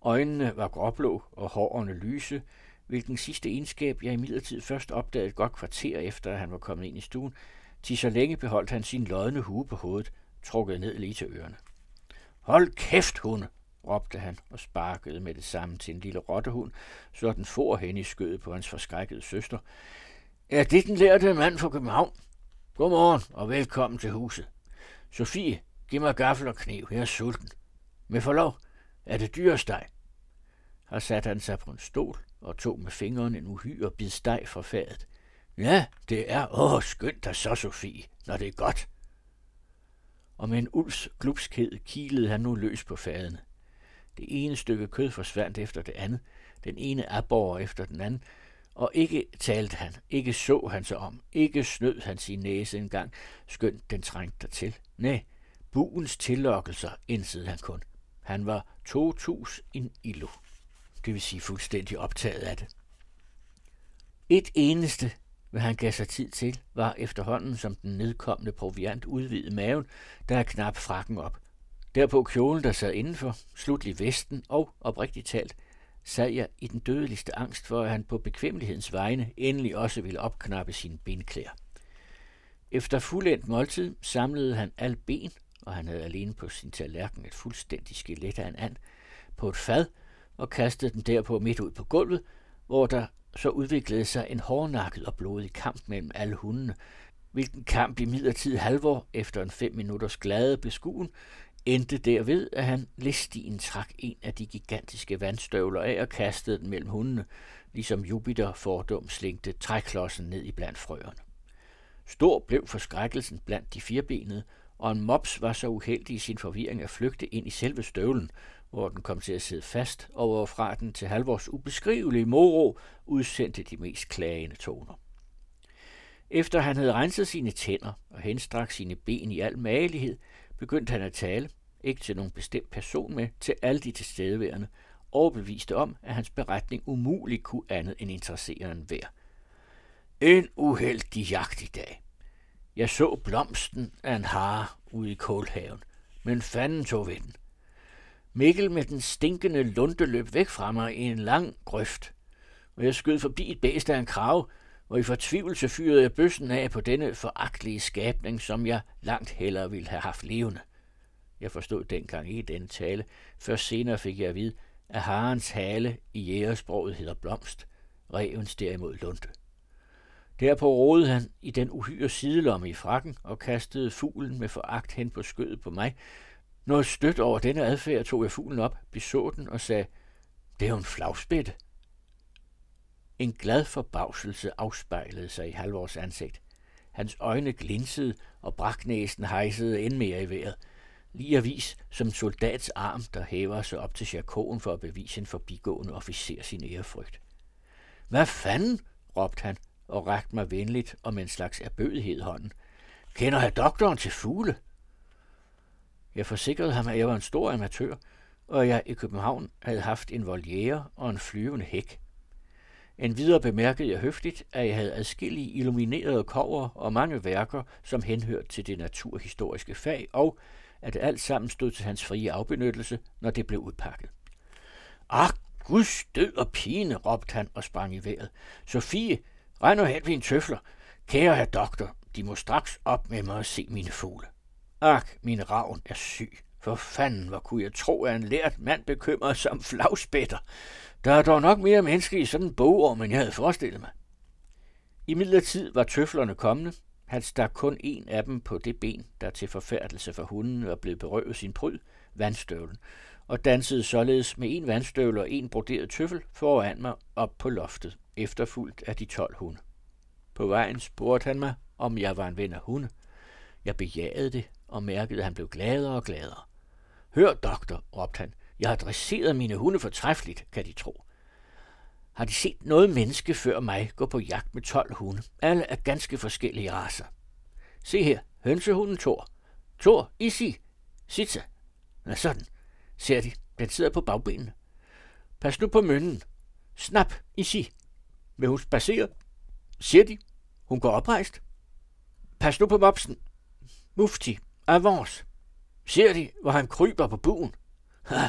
øjnene var gråblå og hårene lyse, hvilken sidste egenskab jeg imidlertid først opdagede et godt kvarter efter, at han var kommet ind i stuen, til så længe beholdt han sin lodne hue på hovedet, trukket ned lige til ørerne. Hold kæft, hunde, råbte han og sparkede med det samme til en lille rottehund, så den for hen i skødet på hans forskrækkede søster. Er det den lærte mand fra København? Godmorgen og velkommen til huset. Sofie, giv mig gaffel og kniv, jeg er sulten. Med forlov, er det dyresteg? Her satte han sig på en stol og tog med fingeren en uhyre bid steg fra fadet. Ja, det er, åh, skønt dig så, Sofie, når det er godt. Og med en ulvs glupskhed kilede han nu løs på fadene. Det ene stykke kød forsvandt efter det andet, den ene abborre efter den anden, og ikke talte han, ikke så han sig om, ikke snød han sin næse engang, skønt den trængte dertil. Nej, buens tillokkelser indsede han kun. Han var 2000 in illo. det vil sige fuldstændig optaget af det. Et eneste, hvad han gav sig tid til, var efterhånden som den nedkommende proviant udvidede maven, der er knap frakken op. Derpå kjolen, der sad indenfor, slutlig vesten og, oprigtigt talt, sad jeg i den dødeligste angst for, at han på bekvemmelighedens vegne endelig også ville opknappe sine benklæder. Efter fuldendt måltid samlede han al ben, og han havde alene på sin tallerken et fuldstændigt skelet af en and, på et fad og kastede den derpå midt ud på gulvet, hvor der så udviklede sig en hårdnakket og blodig kamp mellem alle hundene, hvilken kamp i midlertid halvår efter en fem minutters glade beskuen endte derved, at han listien trak en af de gigantiske vandstøvler af og kastede den mellem hundene, ligesom Jupiter fordum slængte træklodsen ned i blandt frøerne. Stor blev forskrækkelsen blandt de firebenede, og en mops var så uheldig i sin forvirring at flygte ind i selve støvlen, hvor den kom til at sidde fast, og hvorfra den til halvårs ubeskrivelige moro udsendte de mest klagende toner. Efter han havde renset sine tænder og henstrakt sine ben i al magelighed, begyndte han at tale, ikke til nogen bestemt person, med til alle de tilstedeværende, overbeviste om, at hans beretning umuligt kunne andet end interessere en hver. En uheldig jagt i dag. Jeg så blomsten af en hare ude i kålhaven, men fanden tog ved den. Mikkel med den stinkende lunde løb væk fra mig i en lang grøft, og jeg skød forbi et bæst af en krav, og i fortvivlelse fyrede jeg bøssen af på denne foragtelige skabning, som jeg langt hellere ville have haft levende. Jeg forstod dengang ikke den tale, først senere fik jeg at vide, at harens hale i jægersproget hedder blomst, revens derimod lunte. Derpå rodede han i den uhyre sidelomme i frakken og kastede fuglen med foragt hen på skødet på mig. Noget stødt over denne adfærd tog jeg fuglen op, beså den og sagde, det er jo en flagspætte. En glad forbavselse afspejlede sig i Halvors ansigt. Hans øjne glinsede, og braknæsen hejsede end mere i vejret. Lige avis som soldats arm, der hæver sig op til sjakoen for at bevise en forbigående officer sin ærefrygt. Hvad fanden? råbte han og rakte mig venligt og med en slags erbødighed hånden. Kender jeg doktoren til fugle? Jeg forsikrede ham, at jeg var en stor amatør, og jeg i København havde haft en voliere og en flyvende hæk. En videre bemærkede jeg høfligt, at jeg havde adskillige illuminerede kover og mange værker, som henhørte til det naturhistoriske fag, og at det alt sammen stod til hans frie afbenyttelse, når det blev udpakket. Ak, Guds død og pine, råbte han og sprang i vejret. Sofie, regn nu hen ved en tøfler. Kære herr doktor, de må straks op med mig og se mine fugle. Ak, min ravn er syg. For fanden, hvor kunne jeg tro, at en lært mand bekymrer sig om flagspætter. Der er dog nok mere menneske i sådan en bogorm, end jeg havde forestillet mig. I midlertid var tøflerne kommende. Han stak kun en af dem på det ben, der til forfærdelse for hunden var blevet berøvet sin pryd, vandstøvlen, og dansede således med en vandstøvle og en broderet tøffel foran mig op på loftet, efterfulgt af de tolv hunde. På vejen spurgte han mig, om jeg var en ven af hunde. Jeg bejagede det og mærkede, at han blev gladere og gladere. Hør, doktor, råbte han, jeg har dresseret mine hunde fortræffeligt, kan de tro. Har de set noget menneske før mig gå på jagt med 12 hunde? Alle er ganske forskellige raser. Se her, hønsehunden Thor. Thor, Isi, Sitsa. Nå sådan. Ser de, den sidder på bagbenene. Pas nu på mønnen. Snap, Isi. Vil hun spacere? Ser de, hun går oprejst. Pas nu på mopsen. Mufti, avance. Ser de, hvor han kryber på buen? Ha,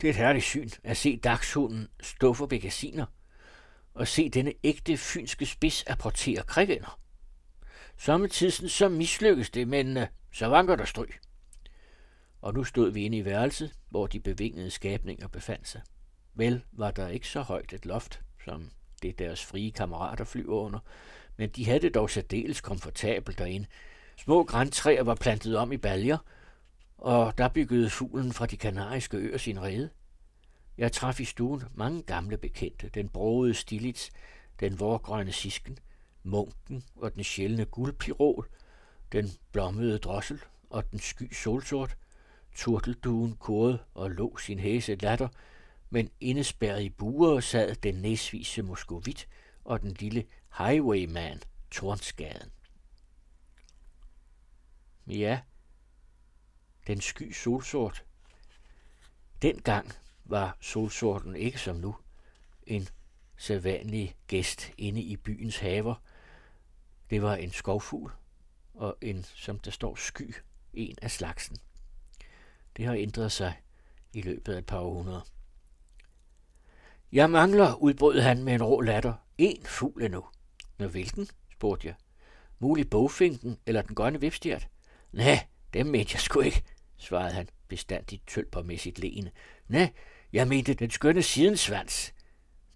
det er et herligt syn at se dagshunden stå for begasiner og se denne ægte fynske spids apportere krigænder. Samtidig så mislykkes det, men uh, så vanker der stryg. Og nu stod vi inde i værelset, hvor de bevingede skabninger befandt sig. Vel var der ikke så højt et loft, som det deres frie kammerater flyver under, men de havde det dog særdeles komfortabelt derinde. Små græntræer var plantet om i baljer, og der byggede fuglen fra de kanariske øer sin rede. Jeg traf i stuen mange gamle bekendte, den broede stilits, den vorgrønne sisken, munken og den sjældne guldpirol, den blommede drossel og den sky solsort, turtelduen kurede og lå sin hæse latter, men indespærret i buer sad den næsvise moskovit og den lille highwayman, Tornskaden. Ja, den sky solsort. Dengang, var solsorten ikke som nu en sædvanlig gæst inde i byens haver. Det var en skovfugl og en, som der står, sky, en af slagsen. Det har ændret sig i løbet af et par århundreder. Jeg mangler, udbrød han med en rå latter. En fugl endnu. Nå, hvilken? spurgte jeg. Mulig bogfinken eller den grønne vipstjert? Nej, dem mente jeg sgu ikke, svarede han bestandigt tølpermæssigt leende. Nej, jeg mente den skønne sidensvans.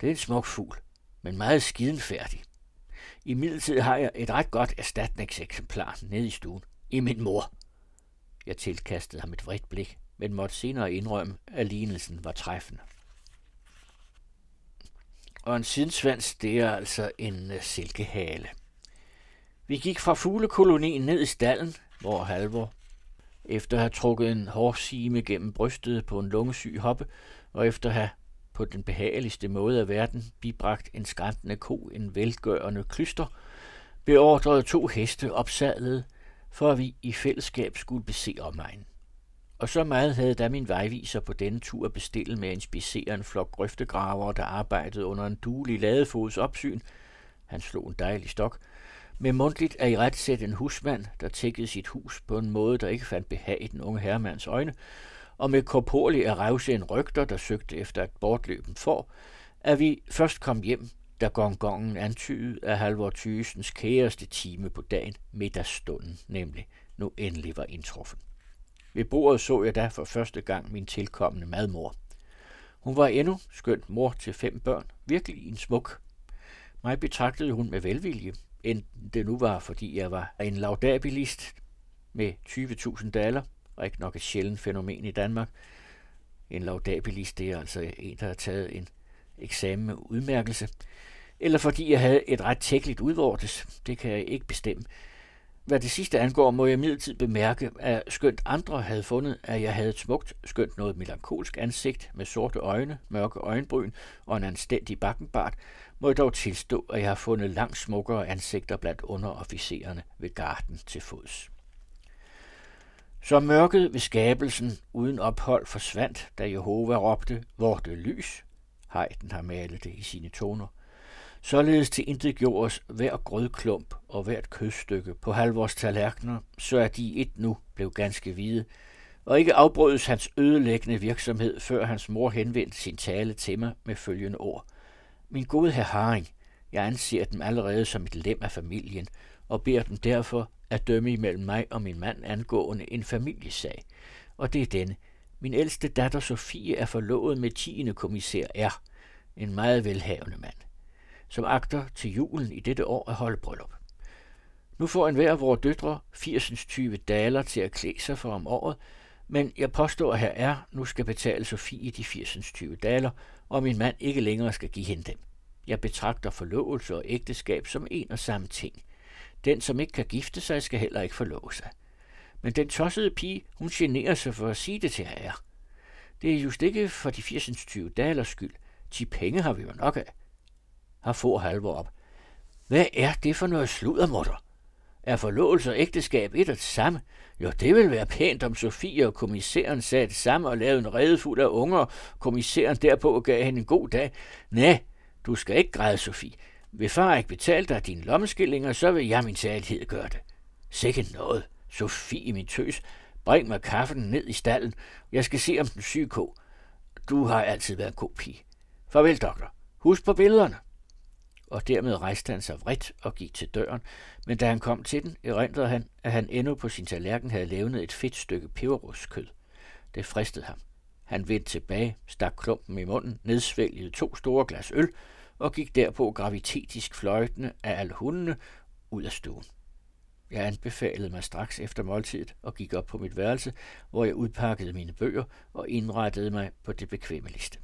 Det er en smuk fugl, men meget skidenfærdig. I midlertid har jeg et ret godt erstatningseksemplar nede i stuen. I min mor. Jeg tilkastede ham et vredt blik, men måtte senere indrømme, at lignelsen var træffende. Og en sidensvans, det er altså en øh, silkehale. Vi gik fra fuglekolonien ned i stallen, hvor Halvor, efter at have trukket en hårsime gennem brystet på en lungesyg hoppe, og efter at have på den behageligste måde af verden bibragt en skræntende ko en velgørende klyster, beordrede to heste opsadlet, for at vi i fællesskab skulle bese omegnen. Og så meget havde da min vejviser på denne tur bestilt med at inspicere en flok grøftegraver, der arbejdede under en duelig ladefods opsyn. Han slog en dejlig stok, med mundtligt er i ret sæt en husmand, der tækkede sit hus på en måde, der ikke fandt behag i den unge herremands øjne, og med korporlig at revse en rygter, der søgte efter et bortløben får, at vi først kom hjem, da gongongen antydede, at Halvor Thysens kæreste time på dagen, middagsstunden nemlig, nu endelig var indtruffen. Ved bordet så jeg da for første gang min tilkommende madmor. Hun var endnu skønt mor til fem børn, virkelig en smuk. Mig betragtede hun med velvilje, enten det nu var, fordi jeg var en laudabilist med 20.000 dollar, og ikke nok et sjældent fænomen i Danmark. En laudabilist, det er altså en, der har taget en eksamen med udmærkelse. Eller fordi jeg havde et ret tækkeligt udvortes, det kan jeg ikke bestemme. Hvad det sidste angår, må jeg midlertid bemærke, at skønt andre havde fundet, at jeg havde et smukt, skønt noget melankolsk ansigt med sorte øjne, mørke øjenbryn og en anstændig bakkenbart, må jeg dog tilstå, at jeg har fundet langt smukkere ansigter blandt underofficererne ved garden til fods. Så mørket ved skabelsen uden ophold forsvandt, da Jehova råbte, hvor det lys. Heiden har malet det i sine toner. Således til intet gjordes hver grødklump og hvert kødstykke på halvårs tallerkener, så at de et nu blev ganske hvide, og ikke afbrødes hans ødelæggende virksomhed, før hans mor henvendte sin tale til mig med følgende ord. Min gode herr Haring, jeg anser dem allerede som et lem af familien, og beder dem derfor at dømme imellem mig og min mand angående en familiesag. Og det er denne. Min ældste datter Sofie er forlovet med 10. kommissær R., en meget velhavende mand som agter til julen i dette år at holde bryllup. Nu får en hver af vores døtre 80 20 daler til at klæde sig for om året, men jeg påstår, at her er nu skal betale Sofie de 80 20 daler, og min mand ikke længere skal give hende dem. Jeg betragter forlovelse og ægteskab som en og samme ting. Den, som ikke kan gifte sig, skal heller ikke forlove sig. Men den tossede pige, hun generer sig for at sige det til herre. Det er just ikke for de 80 20 dalers skyld. De penge har vi jo nok af har få halvor op. Hvad er det for noget sluddermutter? Er forlovelse og ægteskab et og det samme? Jo, det vil være pænt, om Sofie og kommissæren sagde det samme og lavede en rede fuld af unger, kommissæren derpå gav hende en god dag. Nej, du skal ikke græde, Sofie. Vil far ikke betale dig dine lommeskillinger, så vil jeg min særlighed gøre det. Sikke noget. Sofie, min tøs, bring mig kaffen ned i stallen. Jeg skal se om den syge ko. Du har altid været en god pige. Farvel, doktor. Husk på billederne og dermed rejste han sig vredt og gik til døren, men da han kom til den, erindrede han, at han endnu på sin tallerken havde levnet et fedt stykke peberrostskød. Det fristede ham. Han vendte tilbage, stak klumpen i munden, nedsvælgede to store glas øl og gik derpå gravitetisk fløjtende af alle hundene ud af stuen. Jeg anbefalede mig straks efter måltidet og gik op på mit værelse, hvor jeg udpakkede mine bøger og indrettede mig på det bekvemmeligste.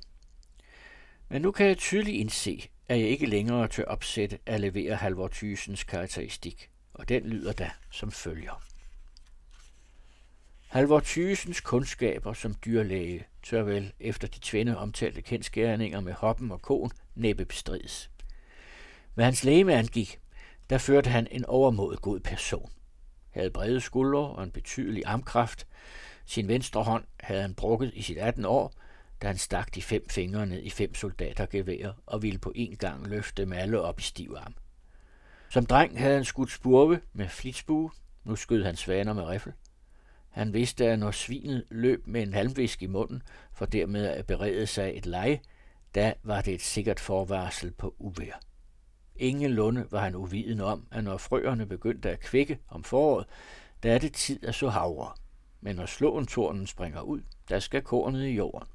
Men nu kan jeg tydeligt indse, at jeg ikke længere tør opsætte at levere Halvor Thysens karakteristik, og den lyder da som følger. Halvor Thysens kundskaber som dyrlæge tør vel efter de tvinde omtalte kendskærninger med hoppen og koen næppe bestrides. Hvad hans læge angik, der førte han en overmodet god person. Havde brede skuldre og en betydelig armkraft. Sin venstre hånd havde han brukket i sit 18 år, da han stak de fem fingre ned i fem soldatergeværer og ville på en gang løfte dem alle op i stiv arm. Som dreng havde han skudt spurve med flitsbue, nu skød han svaner med riffel. Han vidste, at når svinet løb med en halmvisk i munden, for dermed at berede sig et leje, da var det et sikkert forvarsel på uvær. Ingen lunde var han uviden om, at når frøerne begyndte at kvikke om foråret, der er det tid at så havre. Men når slåentornen springer ud, der skal kornet i jorden.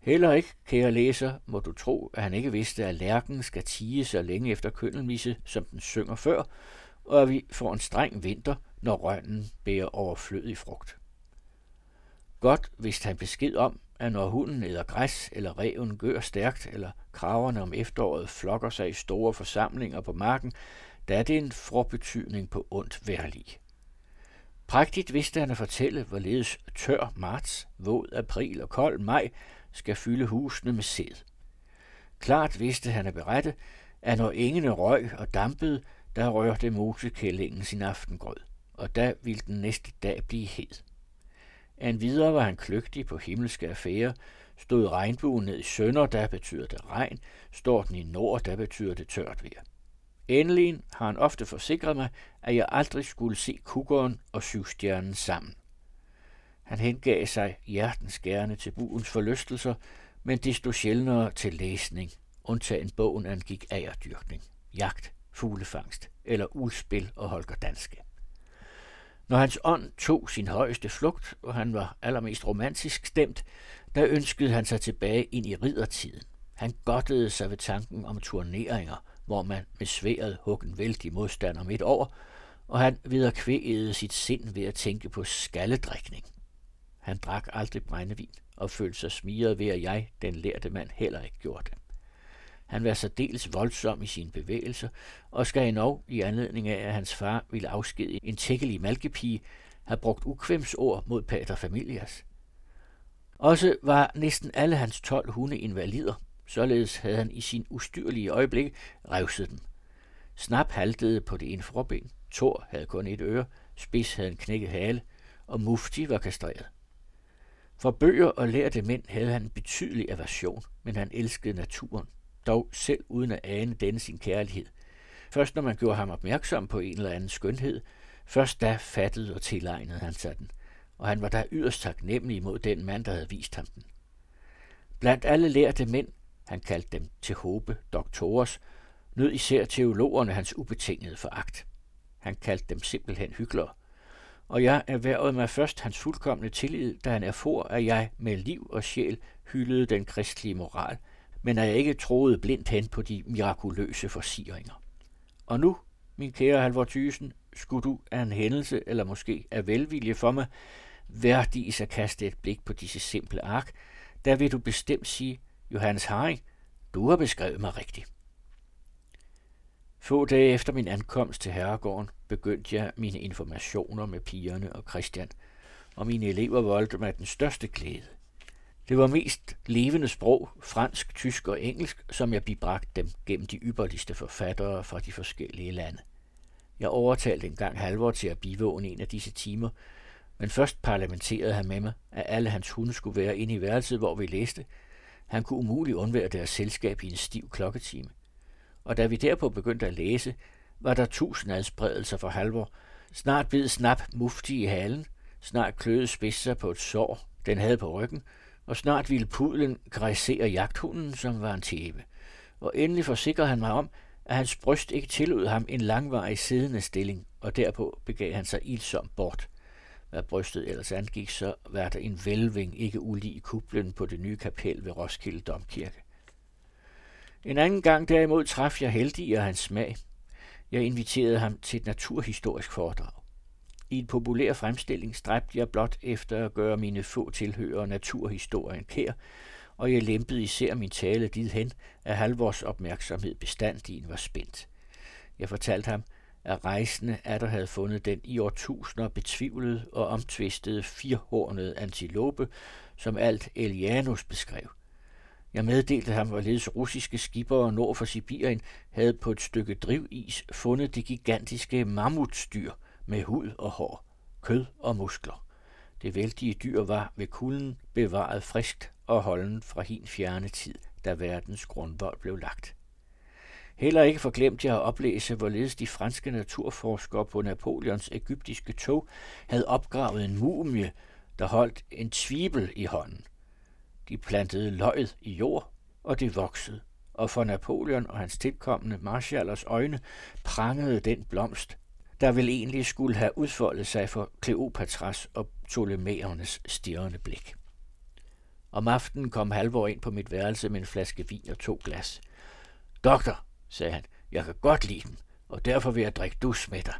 Heller ikke, kære læser, må du tro, at han ikke vidste, at lærken skal tige så længe efter køndelmisse, som den synger før, og at vi får en streng vinter, når rønnen bærer overflødig frugt. Godt vidste han besked om, at når hunden æder græs, eller reven gør stærkt, eller kraverne om efteråret flokker sig i store forsamlinger på marken, der er det en forbetydning på ondt værlig. Prægtigt vidste han at fortælle, hvorledes tør marts, våd april og kold maj skal fylde husene med sæd. Klart vidste han at berette, at når engene røg og dampede, der rørte mosekællingen sin aftengrød, og da ville den næste dag blive hed. En videre var han kløgtig på himmelske affærer, stod regnbuen ned i sønder, der betyder det regn, står den i nord, der betyder det tørt vejr. Endelig har han ofte forsikret mig, at jeg aldrig skulle se kukkeren og syvstjernen sammen. Han hengav sig hjertens gerne til buens forlystelser, men desto sjældnere til læsning, undtagen bogen angik agerdyrkning, jagt, fuglefangst eller udspil og Holger Danske. Når hans ånd tog sin højeste flugt, og han var allermest romantisk stemt, der ønskede han sig tilbage ind i riddertiden. Han godtede sig ved tanken om turneringer, hvor man med sværet huggen en vældig modstander midt over, og han viderekvægede sit sind ved at tænke på skalledrikning. Han drak aldrig brændevin og følte sig smiret ved, at jeg, den lærte mand, heller ikke gjorde det. Han var særdeles voldsom i sine bevægelser, og skal endnu, i anledning af, at hans far ville afskedige en tækkelig malkepige, have brugt ukvemsord mod pater familias. Også var næsten alle hans tolv hunde invalider, således havde han i sin ustyrlige øjeblik revset dem. Snap haltede på det ene forben, Thor havde kun et øre, Spids havde en knækket hale, og Mufti var kastreret. For bøger og lærte mænd havde han en betydelig aversion, men han elskede naturen, dog selv uden at ane denne sin kærlighed. Først når man gjorde ham opmærksom på en eller anden skønhed, først da fattede og tilegnede han sig den, og han var da yderst taknemmelig mod den mand, der havde vist ham den. Blandt alle lærte mænd, han kaldte dem til håbe, doktores, nød især teologerne hans ubetingede foragt. Han kaldte dem simpelthen hyklere og jeg erhvervede mig først hans fuldkommende tillid, da han erfor, at jeg med liv og sjæl hyldede den kristelige moral, men at jeg ikke troede blindt hen på de mirakuløse forsigringer. Og nu, min kære Halvor Thysen, skulle du af en hændelse, eller måske af velvilje for mig, værdig at kaste et blik på disse simple ark, der vil du bestemt sige, Johannes Haring, du har beskrevet mig rigtigt. Få dage efter min ankomst til herregården begyndte jeg mine informationer med pigerne og Christian, og mine elever voldte mig den største glæde. Det var mest levende sprog, fransk, tysk og engelsk, som jeg bibragte dem gennem de ypperligste forfattere fra de forskellige lande. Jeg overtalte engang Halvor til at bivåne en af disse timer, men først parlamenterede han med mig, at alle hans hunde skulle være inde i værelset, hvor vi læste. Han kunne umuligt undvære deres selskab i en stiv klokketime og da vi derpå begyndte at læse, var der tusind adspredelser for Halvor. Snart bid snap mufti i halen, snart kløede spids sig på et sår, den havde på ryggen, og snart ville pudlen græsere jagthunden, som var en tæve. Og endelig forsikrede han mig om, at hans bryst ikke tillod ham en langvarig siddende stilling, og derpå begav han sig ilsom bort. Hvad brystet ellers angik, så var der en velving ikke ulig i kuplen på det nye kapel ved Roskilde Domkirke. En anden gang derimod traf jeg heldig af hans smag. Jeg inviterede ham til et naturhistorisk foredrag. I en populær fremstilling stræbte jeg blot efter at gøre mine få tilhørere naturhistorien kær, og jeg lempede især min tale dit hen, at halvårs opmærksomhed bestandigen var spændt. Jeg fortalte ham, at rejsende der havde fundet den i årtusinder betvivlede og omtvistede firhornede antilope, som alt Elianus beskrev. Jeg meddelte ham, hvorledes russiske skibere nord for Sibirien havde på et stykke drivis fundet det gigantiske mammutstyr med hud og hår, kød og muskler. Det vældige dyr var ved kulden bevaret friskt og holden fra hin fjerne tid, da verdens grundvold blev lagt. Heller ikke forglemt jeg at oplæse, hvorledes de franske naturforskere på Napoleons egyptiske tog havde opgravet en mumie, der holdt en tvibel i hånden. De plantede løget i jord, og det voksede, og for Napoleon og hans tilkommende marshallers øjne prangede den blomst, der vel egentlig skulle have udfoldet sig for Kleopatras og Ptolemæernes stirrende blik. Om aftenen kom Halvor ind på mit værelse med en flaske vin og to glas. Doktor, sagde han, jeg kan godt lide dem, og derfor vil jeg drikke dus med dig.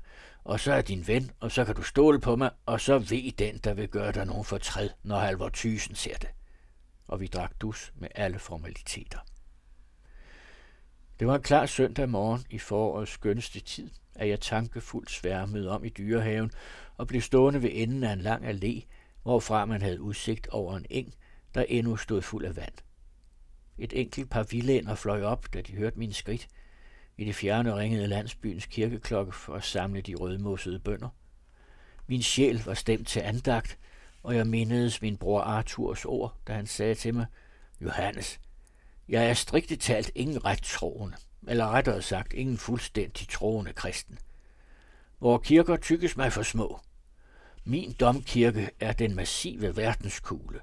Og så er din ven, og så kan du stole på mig, og så ved den, der vil gøre dig nogen fortræd, når Halvor Thysen ser det. Og vi drak dus med alle formaliteter. Det var en klar søndag morgen i forårets skønneste tid, at jeg tankefuldt sværmede om i dyrehaven og blev stående ved enden af en lang allé, hvorfra man havde udsigt over en eng, der endnu stod fuld af vand. Et enkelt par vildænder fløj op, da de hørte mine skridt. I det fjerne ringede landsbyens kirkeklokke for at samle de rødmossede bønder. Min sjæl var stemt til andagt, og jeg mindedes min bror Arthurs ord, da han sagde til mig, Johannes, jeg er striktet talt ingen ret troende, eller rettere sagt ingen fuldstændig troende kristen. Hvor kirker tykkes mig for små. Min domkirke er den massive verdenskugle.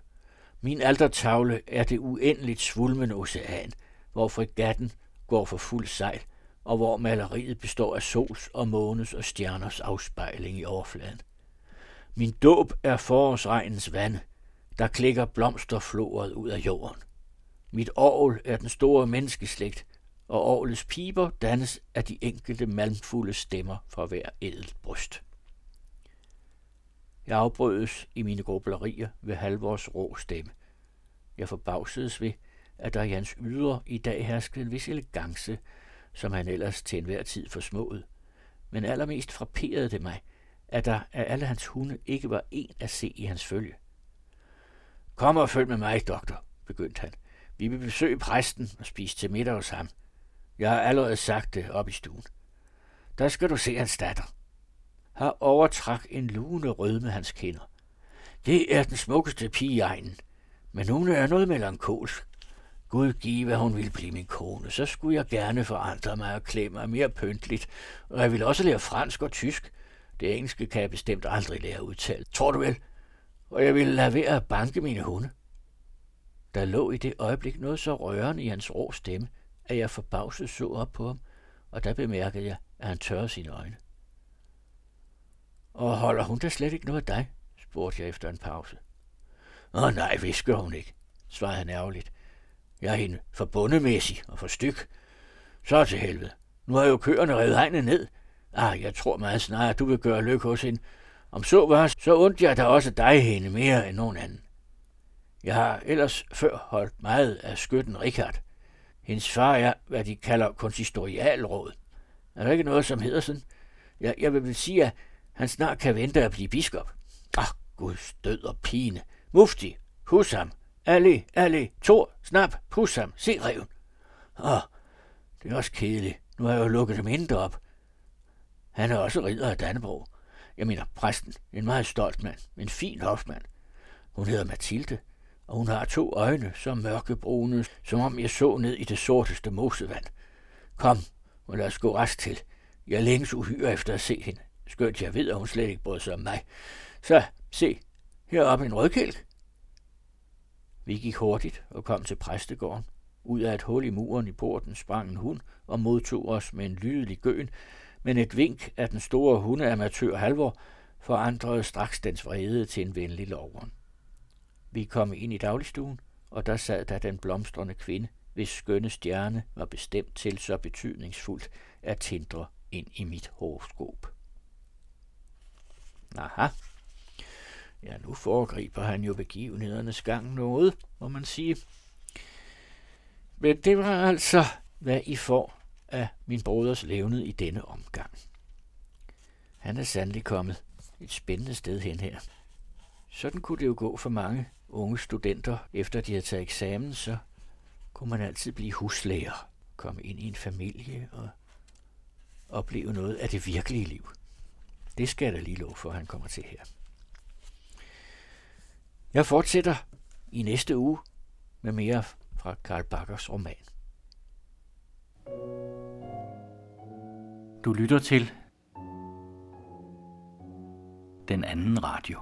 Min altertavle er det uendeligt svulmende ocean, hvor fregatten går for fuld sejl, og hvor maleriet består af sols og månes og stjerners afspejling i overfladen. Min dåb er forårsregnens vand, der klikker blomsterfloret ud af jorden. Mit orgel er den store menneskeslægt, og orglets piber dannes af de enkelte malmfulde stemmer fra hver edelt bryst. Jeg afbrødes i mine grublerier ved halvårs rå stemme. Jeg forbavsedes ved, at der i hans ydre i dag herskede en vis elegance, som han ellers til enhver tid forsmåede. Men allermest frapperede det mig, at der af alle hans hunde ikke var en at se i hans følge. Kom og følg med mig, doktor, begyndte han. Vi vil besøge præsten og spise til middag hos ham. Jeg har allerede sagt det op i stuen. Der skal du se hans datter. Her overtrak en lune rødme hans kinder. Det er den smukkeste pige i egnen, men hun er noget melankolsk. Gud give, at hun ville blive min kone, så skulle jeg gerne forandre mig og klæde mig mere pyntligt, og jeg ville også lære fransk og tysk. Det engelske kan jeg bestemt aldrig lære udtale. Tror du vel? Og jeg ville lade være at banke mine hunde. Der lå i det øjeblik noget så rørende i hans rå stemme, at jeg forbavset så op på ham, og der bemærkede jeg, at han tørrede sine øjne. Og holder hun da slet ikke noget af dig? spurgte jeg efter en pause. Åh nej, visker hun ikke, svarede han ærgerligt. Jeg er hende forbundemæssig og for styk. Så til helvede. Nu har jo køerne revet hegnet ned. Ah, jeg tror meget snart, at du vil gøre lykke hos hende. Om så var, så undte jeg da også dig hende mere end nogen anden. Jeg har ellers før holdt meget af skytten Richard. Hendes far er, hvad de kalder konsistorialråd. Er der ikke noget, som hedder sådan? Jeg, jeg vil sige, at han snart kan vente at blive biskop. Ah, Guds død og pine. Mufti, hus ham. Ali, Ali, Tor, snap, pus ham, se reven. Åh, det er også kedeligt. Nu har jeg jo lukket dem indre op. Han er også ridder af Danneborg. Jeg mener præsten, en meget stolt mand, en fin hofmand. Hun hedder Mathilde, og hun har to øjne, så mørkebrune, som om jeg så ned i det sorteste mosevand. Kom, og lad os gå rest til. Jeg længes uhyre efter at se hende, skønt jeg ved, at hun slet ikke bryder sig om mig. Så, se, heroppe en rødkælk. Vi gik hurtigt og kom til præstegården. Ud af et hul i muren i porten sprang en hund og modtog os med en lydelig gøen, men et vink af den store hundeamatør Halvor forandrede straks dens vrede til en venlig lovren. Vi kom ind i dagligstuen, og der sad der den blomstrende kvinde, hvis skønne stjerne var bestemt til så betydningsfuldt at tindre ind i mit horoskop. Aha. Ja, nu foregriber han jo begivenhedernes gang noget, må man sige. Men det var altså, hvad I får af min broders levnet i denne omgang. Han er sandelig kommet et spændende sted hen her. Sådan kunne det jo gå for mange unge studenter, efter de havde taget eksamen, så kunne man altid blive huslærer, komme ind i en familie og opleve noget af det virkelige liv. Det skal jeg da lige love for, at han kommer til her. Jeg fortsætter i næste uge med mere fra Karl Bakkers roman. Du lytter til den anden radio.